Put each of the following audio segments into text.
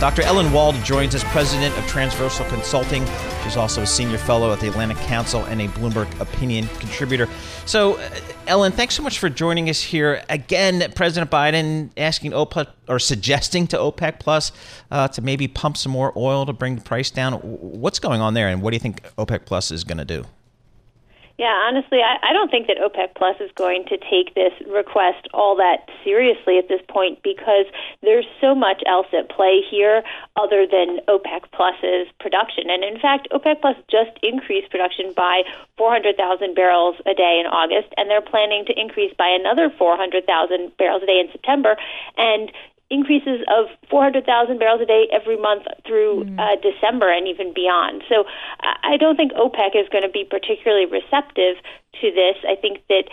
Dr. Ellen Wald joins as president of Transversal Consulting. She's also a senior fellow at the Atlantic Council and a Bloomberg opinion contributor. So, uh, Ellen, thanks so much for joining us here. Again, President Biden asking OPEC or suggesting to OPEC Plus uh, to maybe pump some more oil to bring the price down. What's going on there, and what do you think OPEC Plus is going to do? Yeah, honestly, I, I don't think that OPEC Plus is going to take this request all that seriously at this point because there's so much else at play here other than OPEC Plus's production. And in fact, OPEC Plus just increased production by 400,000 barrels a day in August, and they're planning to increase by another 400,000 barrels a day in September. And increases of 400,000 barrels a day every month through mm. uh, December and even beyond. So I don't think OPEC is going to be particularly receptive to this. I think that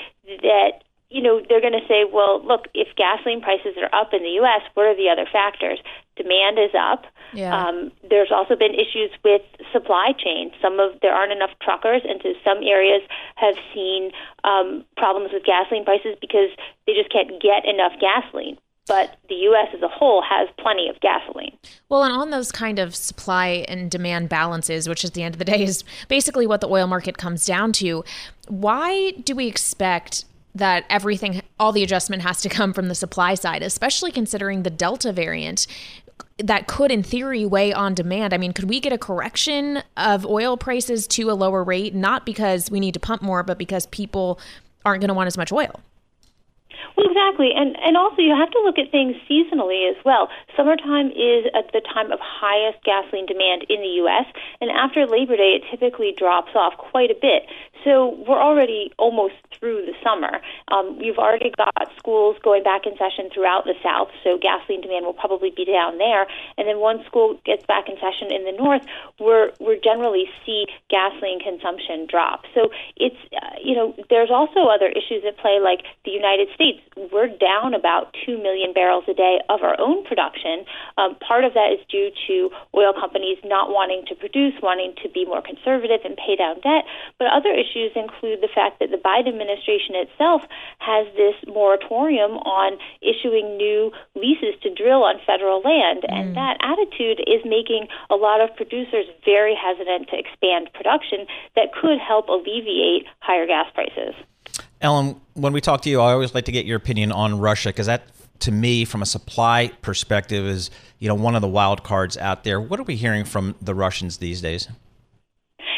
that you know they're going to say, well, look, if gasoline prices are up in the U.S., what are the other factors? Demand is up. Yeah. Um, there's also been issues with supply chain. Some of there aren't enough truckers, and so some areas have seen um, problems with gasoline prices because they just can't get enough gasoline but the U.S. as a whole has plenty of gasoline. Well, and on those kind of supply and demand balances, which at the end of the day is basically what the oil market comes down to, why do we expect that everything, all the adjustment has to come from the supply side, especially considering the Delta variant? That could, in theory, weigh on demand. I mean, could we get a correction of oil prices to a lower rate, not because we need to pump more, but because people aren't going to want as much oil? Well, exactly, and and also you have to look at things seasonally as well. Summertime is at the time of highest gasoline demand in the U.S., and after Labor Day, it typically drops off quite a bit. So we're already almost through the summer. Um, you've already got schools going back in session throughout the South, so gasoline demand will probably be down there. And then once school gets back in session in the North, we're we're generally see gasoline consumption drop. So it's uh, you know there's also other issues at play, like the United States we're down about 2 million barrels a day of our own production. Um, part of that is due to oil companies not wanting to produce, wanting to be more conservative and pay down debt. But other issues include the fact that the Biden administration itself has this moratorium on issuing new leases to drill on federal land. Mm. And that attitude is making a lot of producers very hesitant to expand production that could help alleviate higher gas prices. Ellen, when we talk to you, I always like to get your opinion on Russia because that, to me, from a supply perspective, is you know one of the wild cards out there. What are we hearing from the Russians these days?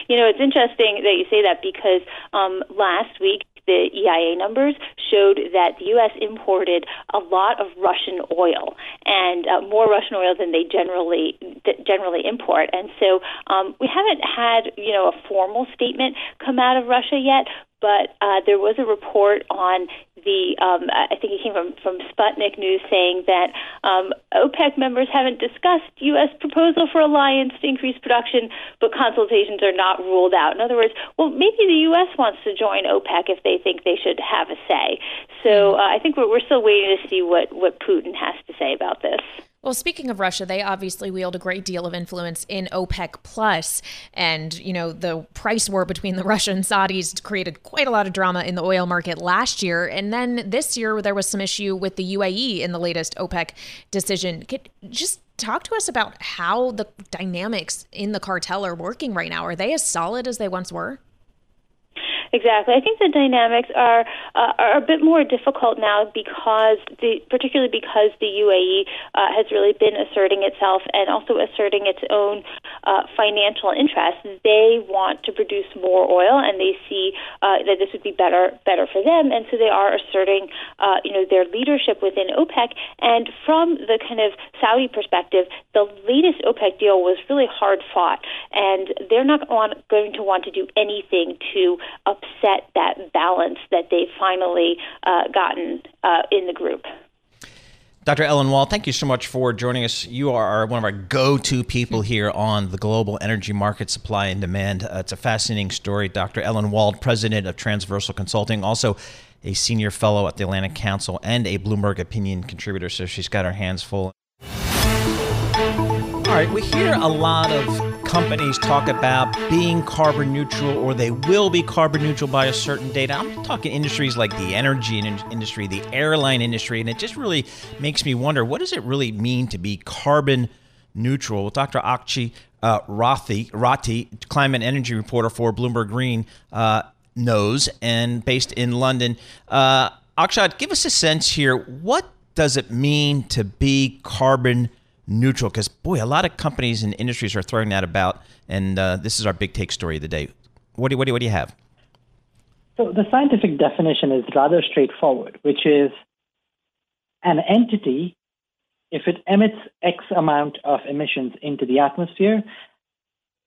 You know, it's interesting that you say that because um, last week the EIA numbers showed that the U.S. imported a lot of Russian oil and uh, more Russian oil than they generally generally import. And so um, we haven't had you know a formal statement come out of Russia yet, but uh, there was a report on the um, I think it came from from Sputnik News saying that um, OPEC members haven't discussed U.S. proposal for alliance to increase production, but consultations are not ruled out. In other words, well, maybe the U.S. wants to join OPEC if they think they should have a say. So uh, I think we're, we're still waiting to see what what Putin has to say about this. Well, speaking of Russia, they obviously wield a great deal of influence in OPEC Plus, and you know the price war between the Russia and Saudis created quite a lot of drama in the oil market last year, and then this year there was some issue with the UAE in the latest OPEC decision. Could just talk to us about how the dynamics in the cartel are working right now. Are they as solid as they once were? Exactly. I think the dynamics are uh, are a bit more difficult now because the particularly because the UAE uh, has really been asserting itself and also asserting its own uh, financial interests. They want to produce more oil, and they see uh, that this would be better better for them, and so they are asserting uh, you know their leadership within OPEC. And from the kind of Saudi perspective, the latest OPEC deal was really hard fought, and they're not want, going to want to do anything to upset that balance that they've finally uh, gotten uh, in the group. Dr. Ellen Wald, thank you so much for joining us. You are one of our go to people here on the global energy market supply and demand. Uh, it's a fascinating story. Dr. Ellen Wald, president of Transversal Consulting, also a senior fellow at the Atlantic Council and a Bloomberg opinion contributor, so she's got her hands full. All right, we hear a lot of companies talk about being carbon neutral or they will be carbon neutral by a certain date. I'm talking industries like the energy industry, the airline industry, and it just really makes me wonder what does it really mean to be carbon neutral? Well, Dr. Akshat uh, Rathi, Rathi, climate energy reporter for Bloomberg Green, uh, knows and based in London. Uh, Akshat, give us a sense here. What does it mean to be carbon neutral? Because, boy, a lot of companies and industries are throwing that about. And uh, this is our big take story of the day. What do, what, do, what do you have? So, the scientific definition is rather straightforward, which is an entity, if it emits X amount of emissions into the atmosphere,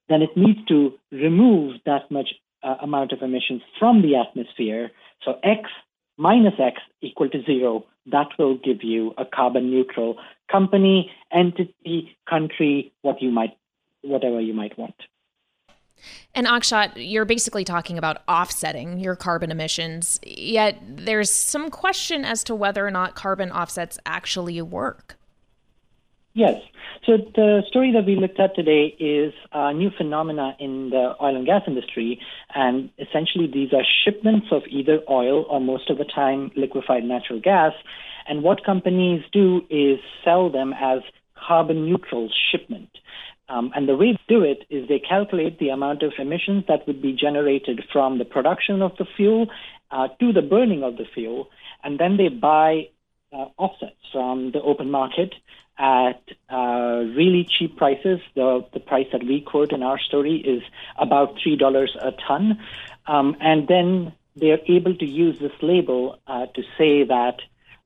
then it needs to remove that much uh, amount of emissions from the atmosphere. So, X minus X equal to zero, that will give you a carbon neutral company, entity, country, what you might, whatever you might want. And Akshat, you're basically talking about offsetting your carbon emissions, yet there's some question as to whether or not carbon offsets actually work. Yes. So the story that we looked at today is a new phenomena in the oil and gas industry, and essentially these are shipments of either oil or most of the time liquefied natural gas. And what companies do is sell them as carbon neutral shipment. Um, and the way they do it is they calculate the amount of emissions that would be generated from the production of the fuel uh, to the burning of the fuel, and then they buy uh, offsets from the open market at uh, really cheap prices. The, the price that we quote in our story is about $3 a ton. Um, and then they're able to use this label uh, to say that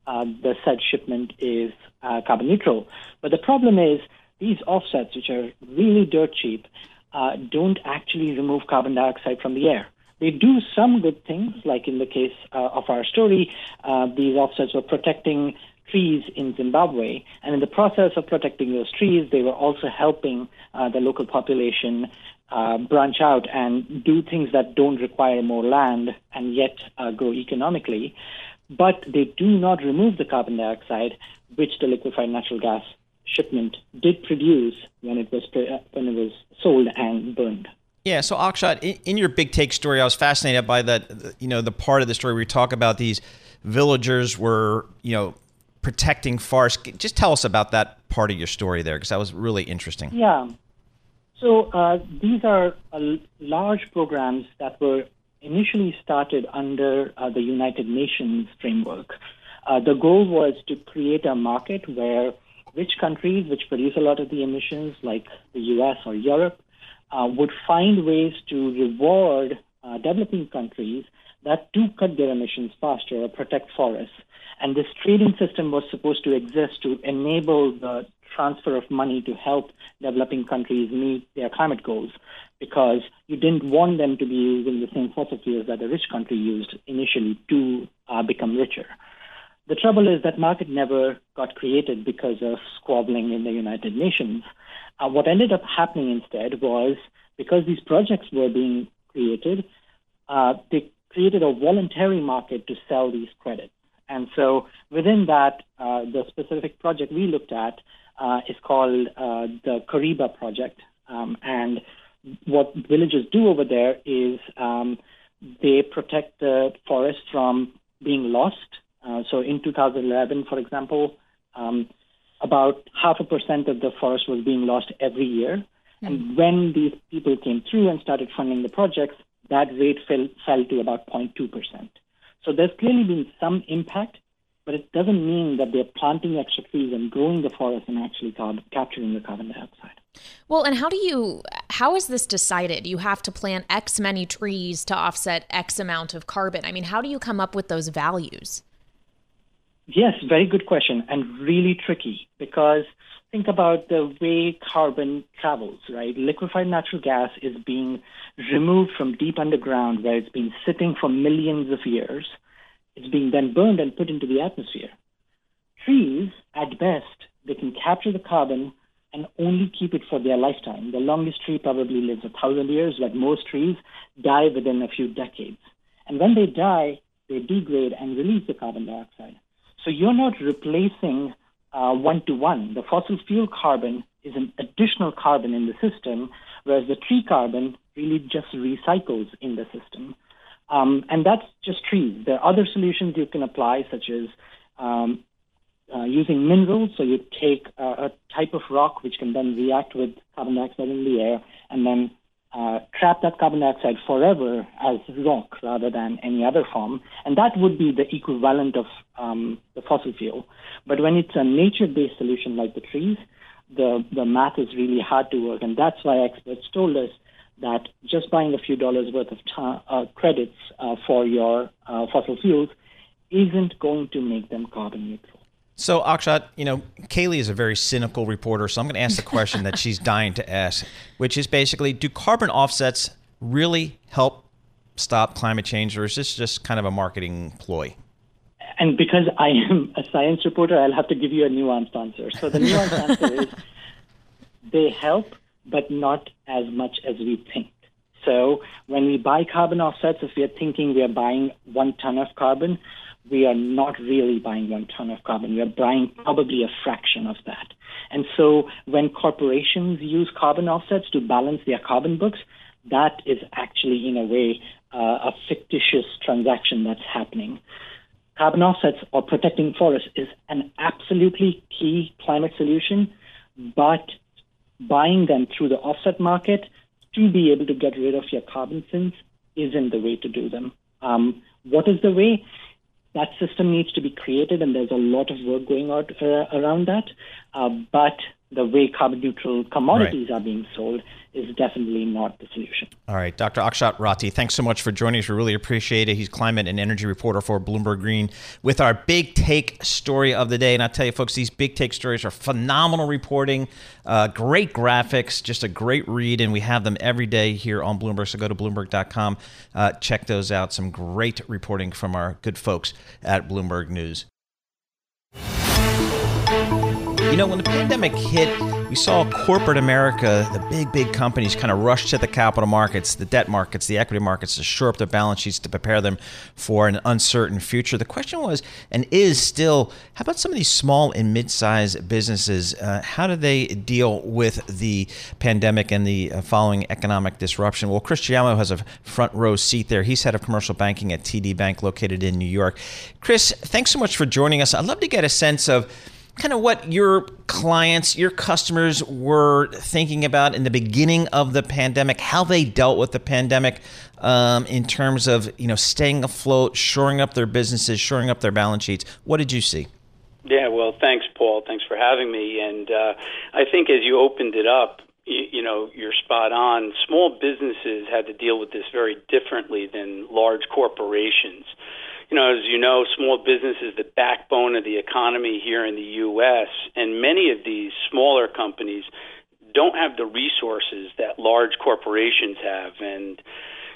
uh, the said shipment is uh, carbon neutral. But the problem is these offsets, which are really dirt cheap, uh, don't actually remove carbon dioxide from the air. They do some good things, like in the case uh, of our story, these offsets were protecting trees in Zimbabwe. And in the process of protecting those trees, they were also helping uh, the local population uh, branch out and do things that don't require more land and yet uh, grow economically. But they do not remove the carbon dioxide, which the liquefied natural gas shipment did produce when it was when it was sold and burned. Yeah, so Akshat, in, in your big take story, I was fascinated by that. You know, the part of the story where you talk about these villagers were, you know, protecting forests. Just tell us about that part of your story there, because that was really interesting. Yeah. So uh, these are uh, large programs that were initially started under uh, the United Nations framework. Uh, the goal was to create a market where rich countries, which produce a lot of the emissions, like the US or Europe, uh, would find ways to reward uh, developing countries that do cut their emissions faster or protect forests. And this trading system was supposed to exist to enable the transfer of money to help developing countries meet their climate goals because you didn't want them to be using the same fossil fuels that the rich country used initially to uh, become richer. The trouble is that market never got created because of squabbling in the United Nations. Uh, what ended up happening instead was because these projects were being created, uh, they created a voluntary market to sell these credits. And so within that, uh, the specific project we looked at uh, is called uh, the Kariba project. Um, and what villages do over there is um, they protect the forest from being lost. Uh, so in 2011, for example, um, about half a percent of the forest was being lost every year. Mm-hmm. And when these people came through and started funding the projects, that rate fell, fell to about 0.2 percent. So there's clearly been some impact, but it doesn't mean that they're planting extra trees and growing the forest and actually carbon, capturing the carbon dioxide. Well, and how do you, how is this decided? You have to plant X many trees to offset X amount of carbon. I mean, how do you come up with those values? Yes, very good question and really tricky because think about the way carbon travels, right? Liquefied natural gas is being removed from deep underground where it's been sitting for millions of years. It's being then burned and put into the atmosphere. Trees, at best, they can capture the carbon and only keep it for their lifetime. The longest tree probably lives a thousand years, but most trees die within a few decades. And when they die, they degrade and release the carbon dioxide. So you're not replacing one to one. The fossil fuel carbon is an additional carbon in the system, whereas the tree carbon really just recycles in the system. Um, and that's just trees. There are other solutions you can apply, such as um, uh, using minerals. So you take a type of rock which can then react with carbon dioxide in the air and then uh, trap that carbon dioxide forever as rock rather than any other form. And that would be the equivalent of um, the fossil fuel. But when it's a nature based solution like the trees, the, the math is really hard to work. And that's why experts told us that just buying a few dollars worth of ta- uh, credits uh, for your uh, fossil fuels isn't going to make them carbon neutral. So, Akshat, you know, Kaylee is a very cynical reporter, so I'm going to ask the question that she's dying to ask, which is basically do carbon offsets really help stop climate change, or is this just kind of a marketing ploy? And because I am a science reporter, I'll have to give you a nuanced answer. So, the nuanced answer is they help, but not as much as we think. So, when we buy carbon offsets, if we are thinking we are buying one ton of carbon, we are not really buying one ton of carbon. We are buying probably a fraction of that. And so when corporations use carbon offsets to balance their carbon books, that is actually, in a way, uh, a fictitious transaction that's happening. Carbon offsets or protecting forests is an absolutely key climate solution, but buying them through the offset market to be able to get rid of your carbon sinks isn't the way to do them. Um, what is the way? That system needs to be created, and there's a lot of work going on uh, around that. Uh, but the way carbon neutral commodities right. are being sold is definitely not the solution. All right, Dr. Akshat Rathi, thanks so much for joining us. We really appreciate it. He's climate and energy reporter for Bloomberg Green with our big take story of the day. And I tell you, folks, these big take stories are phenomenal reporting, uh, great graphics, just a great read, and we have them every day here on Bloomberg. So go to Bloomberg.com, uh, check those out. Some great reporting from our good folks at Bloomberg News. You know, when the pandemic hit, we saw corporate America, the big, big companies, kind of rush to the capital markets, the debt markets, the equity markets to shore up their balance sheets to prepare them for an uncertain future. The question was, and is still, how about some of these small and mid sized businesses? Uh, how do they deal with the pandemic and the uh, following economic disruption? Well, Chris Giamo has a front row seat there. He's head of commercial banking at TD Bank, located in New York. Chris, thanks so much for joining us. I'd love to get a sense of kind of what your clients, your customers were thinking about in the beginning of the pandemic, how they dealt with the pandemic um, in terms of you know staying afloat, shoring up their businesses, shoring up their balance sheets. What did you see? Yeah, well, thanks, Paul. Thanks for having me. And uh, I think as you opened it up, you, you know, you're spot on. Small businesses had to deal with this very differently than large corporations you know, as you know, small business is the backbone of the economy here in the U.S., and many of these smaller companies don't have the resources that large corporations have. And,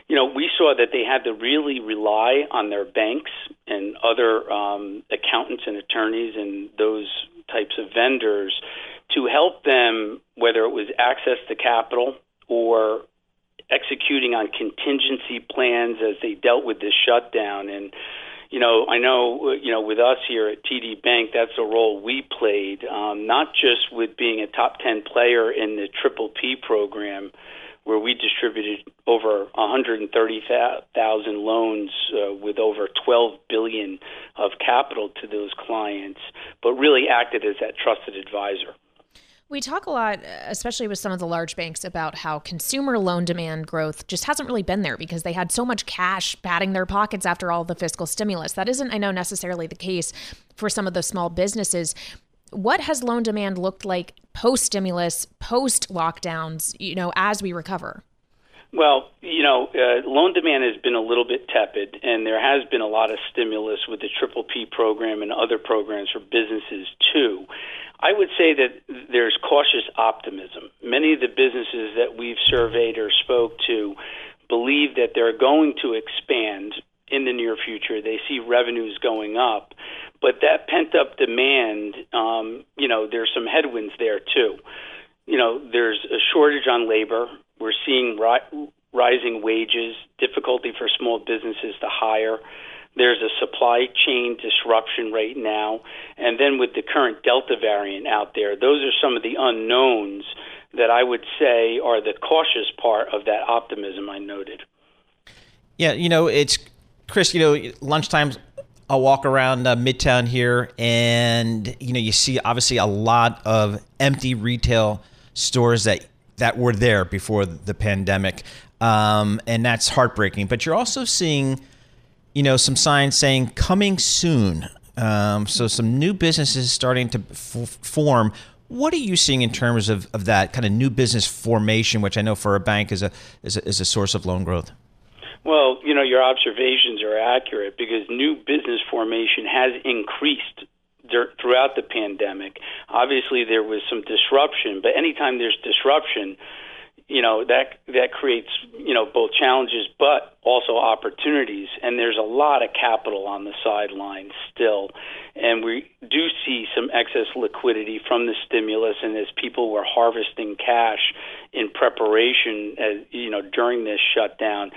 you know, we saw that they had to really rely on their banks and other um, accountants and attorneys and those types of vendors to help them, whether it was access to capital or executing on contingency plans as they dealt with this shutdown. And you know, I know, you know, with us here at TD Bank, that's a role we played, um, not just with being a top 10 player in the Triple P program, where we distributed over 130,000 loans uh, with over 12 billion of capital to those clients, but really acted as that trusted advisor. We talk a lot, especially with some of the large banks, about how consumer loan demand growth just hasn't really been there because they had so much cash padding their pockets after all the fiscal stimulus. That isn't, I know, necessarily the case for some of the small businesses. What has loan demand looked like post stimulus, post lockdowns, you know, as we recover? Well, you know, uh, loan demand has been a little bit tepid, and there has been a lot of stimulus with the Triple P program and other programs for businesses too. I would say that there's cautious optimism. Many of the businesses that we've surveyed or spoke to believe that they're going to expand in the near future. They see revenues going up, but that pent up demand, um, you know, there's some headwinds there too. You know, there's a shortage on labor. We're seeing ri- rising wages, difficulty for small businesses to hire. There's a supply chain disruption right now. And then with the current Delta variant out there, those are some of the unknowns that I would say are the cautious part of that optimism I noted. Yeah, you know, it's Chris, you know, lunchtime's I'll walk around uh, Midtown here and you know, you see obviously a lot of empty retail stores that that were there before the pandemic. Um, and that's heartbreaking. But you're also seeing you know, some signs saying coming soon. Um, so some new businesses starting to f- form. What are you seeing in terms of, of that kind of new business formation, which I know for a bank is a, is a is a source of loan growth? Well, you know, your observations are accurate because new business formation has increased throughout the pandemic. Obviously, there was some disruption, but anytime there's disruption, you know that that creates you know both challenges but also opportunities and there's a lot of capital on the sidelines still and we do see some excess liquidity from the stimulus and as people were harvesting cash in preparation as you know during this shutdown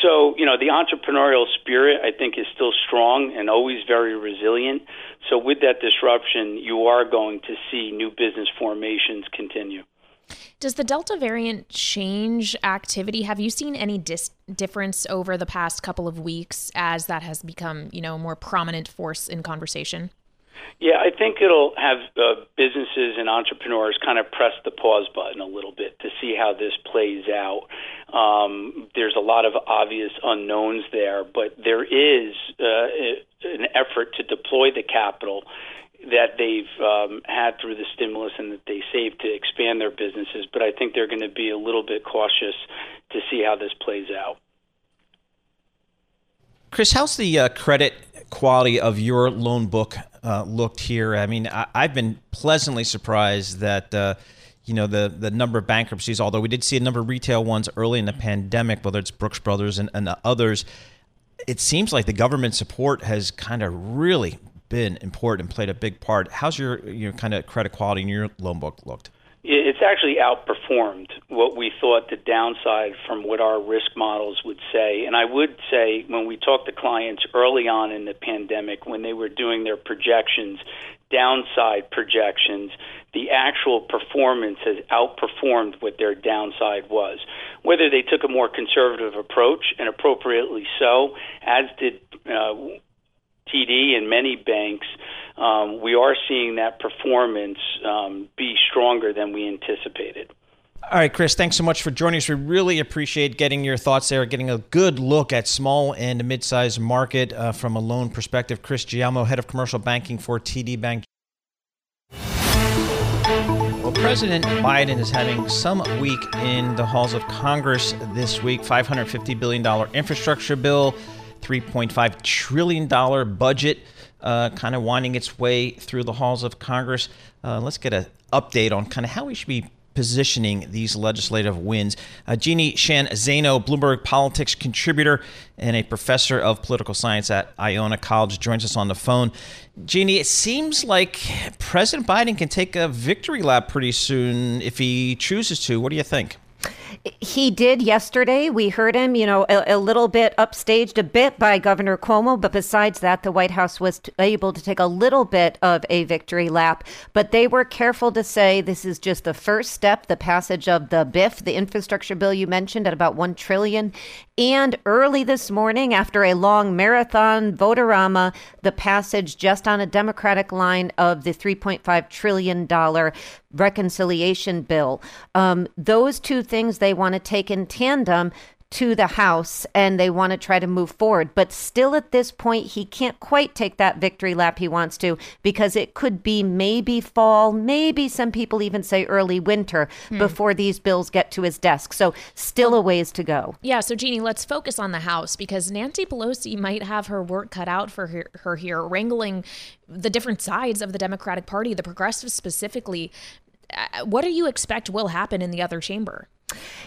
so, you know, the entrepreneurial spirit, I think, is still strong and always very resilient. So, with that disruption, you are going to see new business formations continue. Does the Delta variant change activity? Have you seen any dis- difference over the past couple of weeks as that has become, you know, a more prominent force in conversation? Yeah, I think it'll have uh, businesses and entrepreneurs kind of press the pause button a little bit to see how this plays out. Um, there's a lot of obvious unknowns there, but there is uh, an effort to deploy the capital that they've um, had through the stimulus and that they saved to expand their businesses. But I think they're going to be a little bit cautious to see how this plays out. Chris, how's the uh, credit quality of your loan book uh, looked here? I mean, I- have been pleasantly surprised that. Uh, you know the the number of bankruptcies. Although we did see a number of retail ones early in the pandemic, whether it's Brooks Brothers and, and others, it seems like the government support has kind of really been important and played a big part. How's your your kind of credit quality in your loan book looked? Actually outperformed what we thought the downside from what our risk models would say. And I would say when we talked to clients early on in the pandemic, when they were doing their projections, downside projections, the actual performance has outperformed what their downside was. Whether they took a more conservative approach, and appropriately so, as did uh, TD and many banks, um, we are seeing that performance um, be stronger than we anticipated. All right, Chris, thanks so much for joining us. We really appreciate getting your thoughts there, getting a good look at small and mid-sized market uh, from a loan perspective. Chris Giamo, head of commercial banking for TD Bank. Well, President Biden is having some week in the halls of Congress this week. $550 billion infrastructure bill $3.5 trillion budget uh, kind of winding its way through the halls of Congress. Uh, let's get an update on kind of how we should be positioning these legislative wins. Uh, Jeannie Sheehan Zaino, Bloomberg politics contributor and a professor of political science at Iona College, joins us on the phone. Jeannie, it seems like President Biden can take a victory lap pretty soon if he chooses to. What do you think? He did yesterday. We heard him, you know, a, a, little bit upstaged a bit by Governor Cuomo, but besides that, the White House was t- able to take a little bit of a victory lap. But they were careful to say this is just the first step, the passage of the BIF, the infrastructure bill you mentioned at about 1 trillion. And early this morning, after a long marathon voterama, the passage just on a Democratic line of the $3.5 trillion reconciliation bill. Um, those two things they want to take in tandem to the House and they want to try to move forward. But still, at this point, he can't quite take that victory lap he wants to because it could be maybe fall, maybe some people even say early winter hmm. before these bills get to his desk. So, still a ways to go. Yeah. So, Jeannie, let's focus on the House because Nancy Pelosi might have her work cut out for her, her here, wrangling the different sides of the Democratic Party, the progressives specifically. Uh, what do you expect will happen in the other chamber?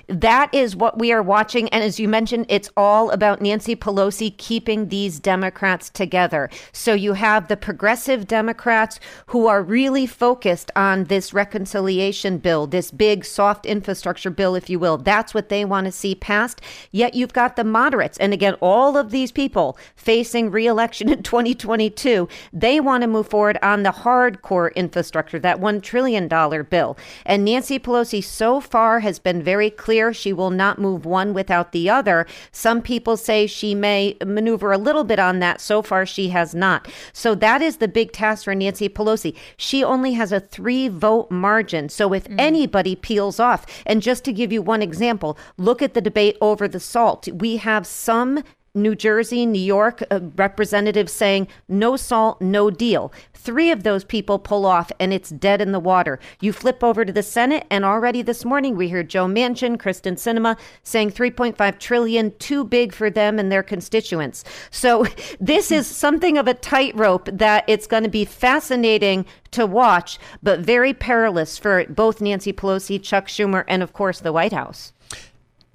That is what we are watching. And as you mentioned, it's all about Nancy Pelosi keeping these Democrats together. So you have the progressive Democrats who are really focused on this reconciliation bill, this big soft infrastructure bill, if you will. That's what they want to see passed. Yet you've got the moderates. And again, all of these people facing reelection in 2022, they want to move forward on the hardcore infrastructure, that $1 trillion bill. And Nancy Pelosi so far has been very clear she will not move one without the other. Some people say she may maneuver a little bit on that. So far, she has not. So that is the big task for Nancy Pelosi. She only has a three vote margin. So if mm. anybody peels off, and just to give you one example, look at the debate over the salt. We have some New Jersey, New York uh, representatives saying no salt, no deal. Three of those people pull off and it's dead in the water. You flip over to the Senate, and already this morning we heard Joe Manchin, Kyrsten Sinema saying 3.5 trillion, too big for them and their constituents. So this is something of a tightrope that it's going to be fascinating to watch, but very perilous for both Nancy Pelosi, Chuck Schumer, and of course the White House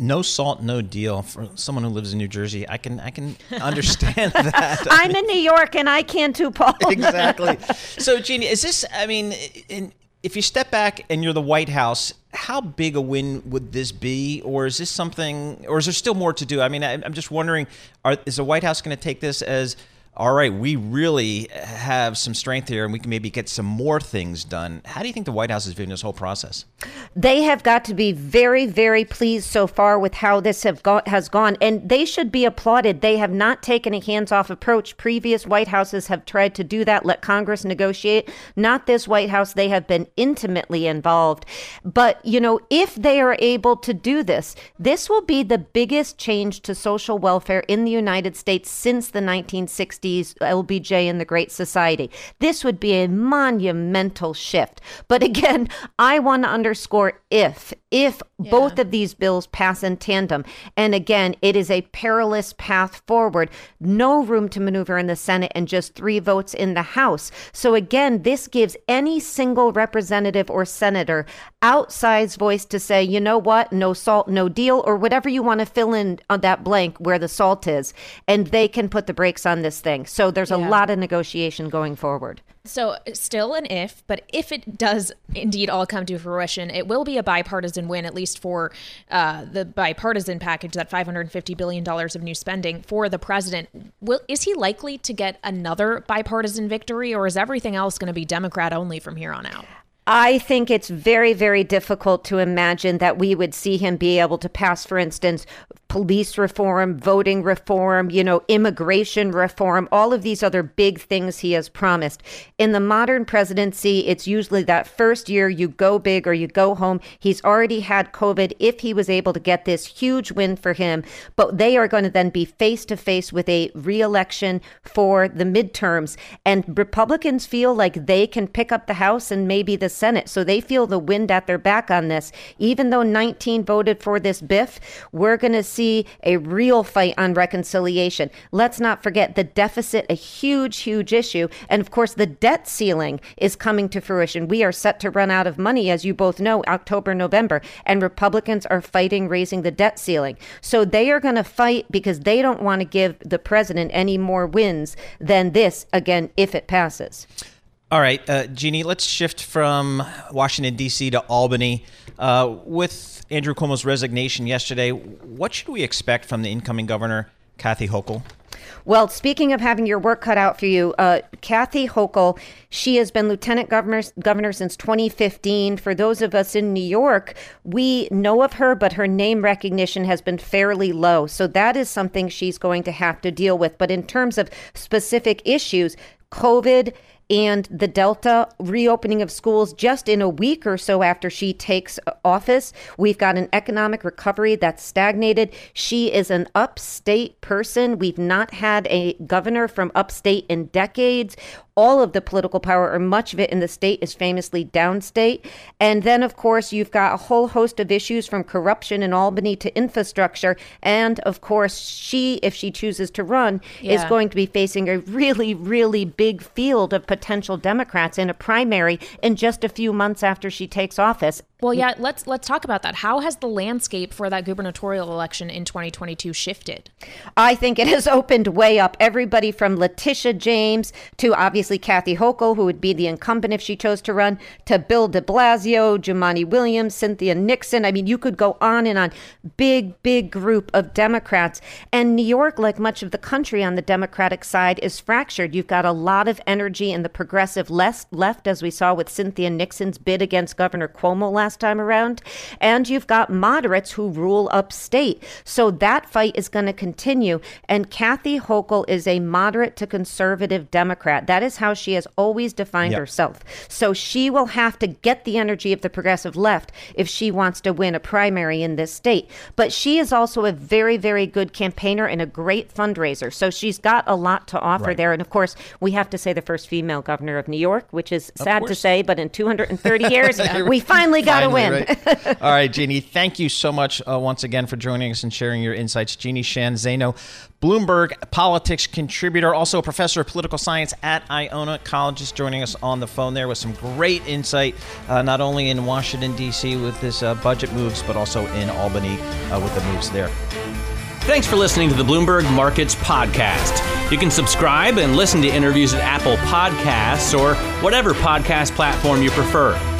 no salt, no deal. For someone who lives in New Jersey, I can I can understand that. I'm in New York, and I can too, Paul. exactly. So, Jeannie, is this? I mean, in, if you step back and you're the White House, how big a win would this be, or is this something, or is there still more to do? I mean, I, am just wondering: are, is the White House going to take this as all right, we really have some strength here and we can maybe get some more things done. How do you think the White House is viewing this whole process? They have got to be very, very pleased so far with how this have go- has gone, and they should be applauded. They have not taken a hands off approach. Previous White Houses have tried to do that, let Congress negotiate. Not this White House. They have been intimately involved. But, you know, if they are able to do this, this will be the biggest change to social welfare in the United States since the 1960s. LBJ and the Great Society. This would be a monumental shift. But again, I want to underscore if, if yeah. both of these bills pass in tandem. And again, it is a perilous path forward. No room to maneuver in the Senate and just three votes in the House. So again, this gives any single representative or senator outsized voice to say, you know what, no salt, no deal, or whatever you want to fill in on that blank where the salt is. And they can put the brakes on this thing. So there's a lot of negotiation going forward. So, still an if, but if it does indeed all come to fruition, it will be a bipartisan win, at least for uh, the bipartisan package, that $550 billion of new spending for the president. Will, is he likely to get another bipartisan victory, or is everything else going to be Democrat only from here on out? I think it's very, very difficult to imagine that we would see him be able to pass, for instance, police reform, voting reform, you know, immigration reform, all of these other big things he has promised. In the modern presidency, it's usually that first year you go big or you go home. He's already had COVID if he was able to get this huge win for him, but they are going to then be face to face with a reelection for the midterms. And Republicans feel like they can pick up the House and maybe the Senate. So they feel the wind at their back on this. Even though 19 voted for this BIF, we're going to see see a real fight on reconciliation. Let's not forget the deficit, a huge, huge issue. And of course, the debt ceiling is coming to fruition. We are set to run out of money, as you both know, October, November, and Republicans are fighting raising the debt ceiling. So they are going to fight because they don't want to give the president any more wins than this, again, if it passes. All right, uh, Jeannie, let's shift from Washington, D.C. to Albany. Uh, with Andrew Cuomo's resignation yesterday, what should we expect from the incoming governor, Kathy Hochul? Well, speaking of having your work cut out for you, uh, Kathy Hochul, she has been lieutenant governor, governor since 2015. For those of us in New York, we know of her, but her name recognition has been fairly low. So that is something she's going to have to deal with. But in terms of specific issues, COVID and the Delta reopening of schools just in a week or so after she takes office. We've got an economic recovery that's stagnated. She is an upstate person. We've not had a governor from upstate in decades all of the political power, or much of it in the state, is famously downstate. And then, of course, you've got a whole host of issues from corruption in Albany to infrastructure. And of course, she, if she chooses to run, yeah. is going to be facing a really, really big field of potential Democrats in a primary in just a few months after she takes office. Well, mm. yeah, let's let's talk about that. How has the landscape for that gubernatorial election in 2022 shifted? I think it has opened way up. Everybody from Letitia James to obviously Kathy Hochul, who would be the incumbent if she chose to run, to Bill de Blasio, Jumaane Williams, Cynthia Nixon. I mean, you could go on and on. Big, big group of Democrats. And New York, like much of the country on the Democratic side, is fractured. You've got a lot of energy in the progressive left, left as we saw with Cynthia Nixon's bid against Governor Cuomo last time around. And you've got moderates who rule upstate. So that fight is going to continue. And Kathy Hochul is a moderate to conservative Democrat. That is how she has always defined yep. herself. So she will have to get the energy of the progressive left if she wants to win a primary in this state. But she is also a very, very good campaigner and a great fundraiser. So she's got a lot to offer right. there. And of course, we have to say the first female governor of New York, which is sad to say, but in 230 years, we finally got to win. Right. All right, Jeannie, thank you so much uh, once again for joining us and sharing your insights. Jeannie Sheehan Zaino, Bloomberg politics contributor, also a professor of political science at Iona College, is joining us on the phone there with some great insight, uh, not only in Washington, D.C. with this uh, budget moves, but also in Albany uh, with the moves there. Thanks for listening to the Bloomberg Markets Podcast. You can subscribe and listen to interviews at Apple Podcasts or whatever podcast platform you prefer.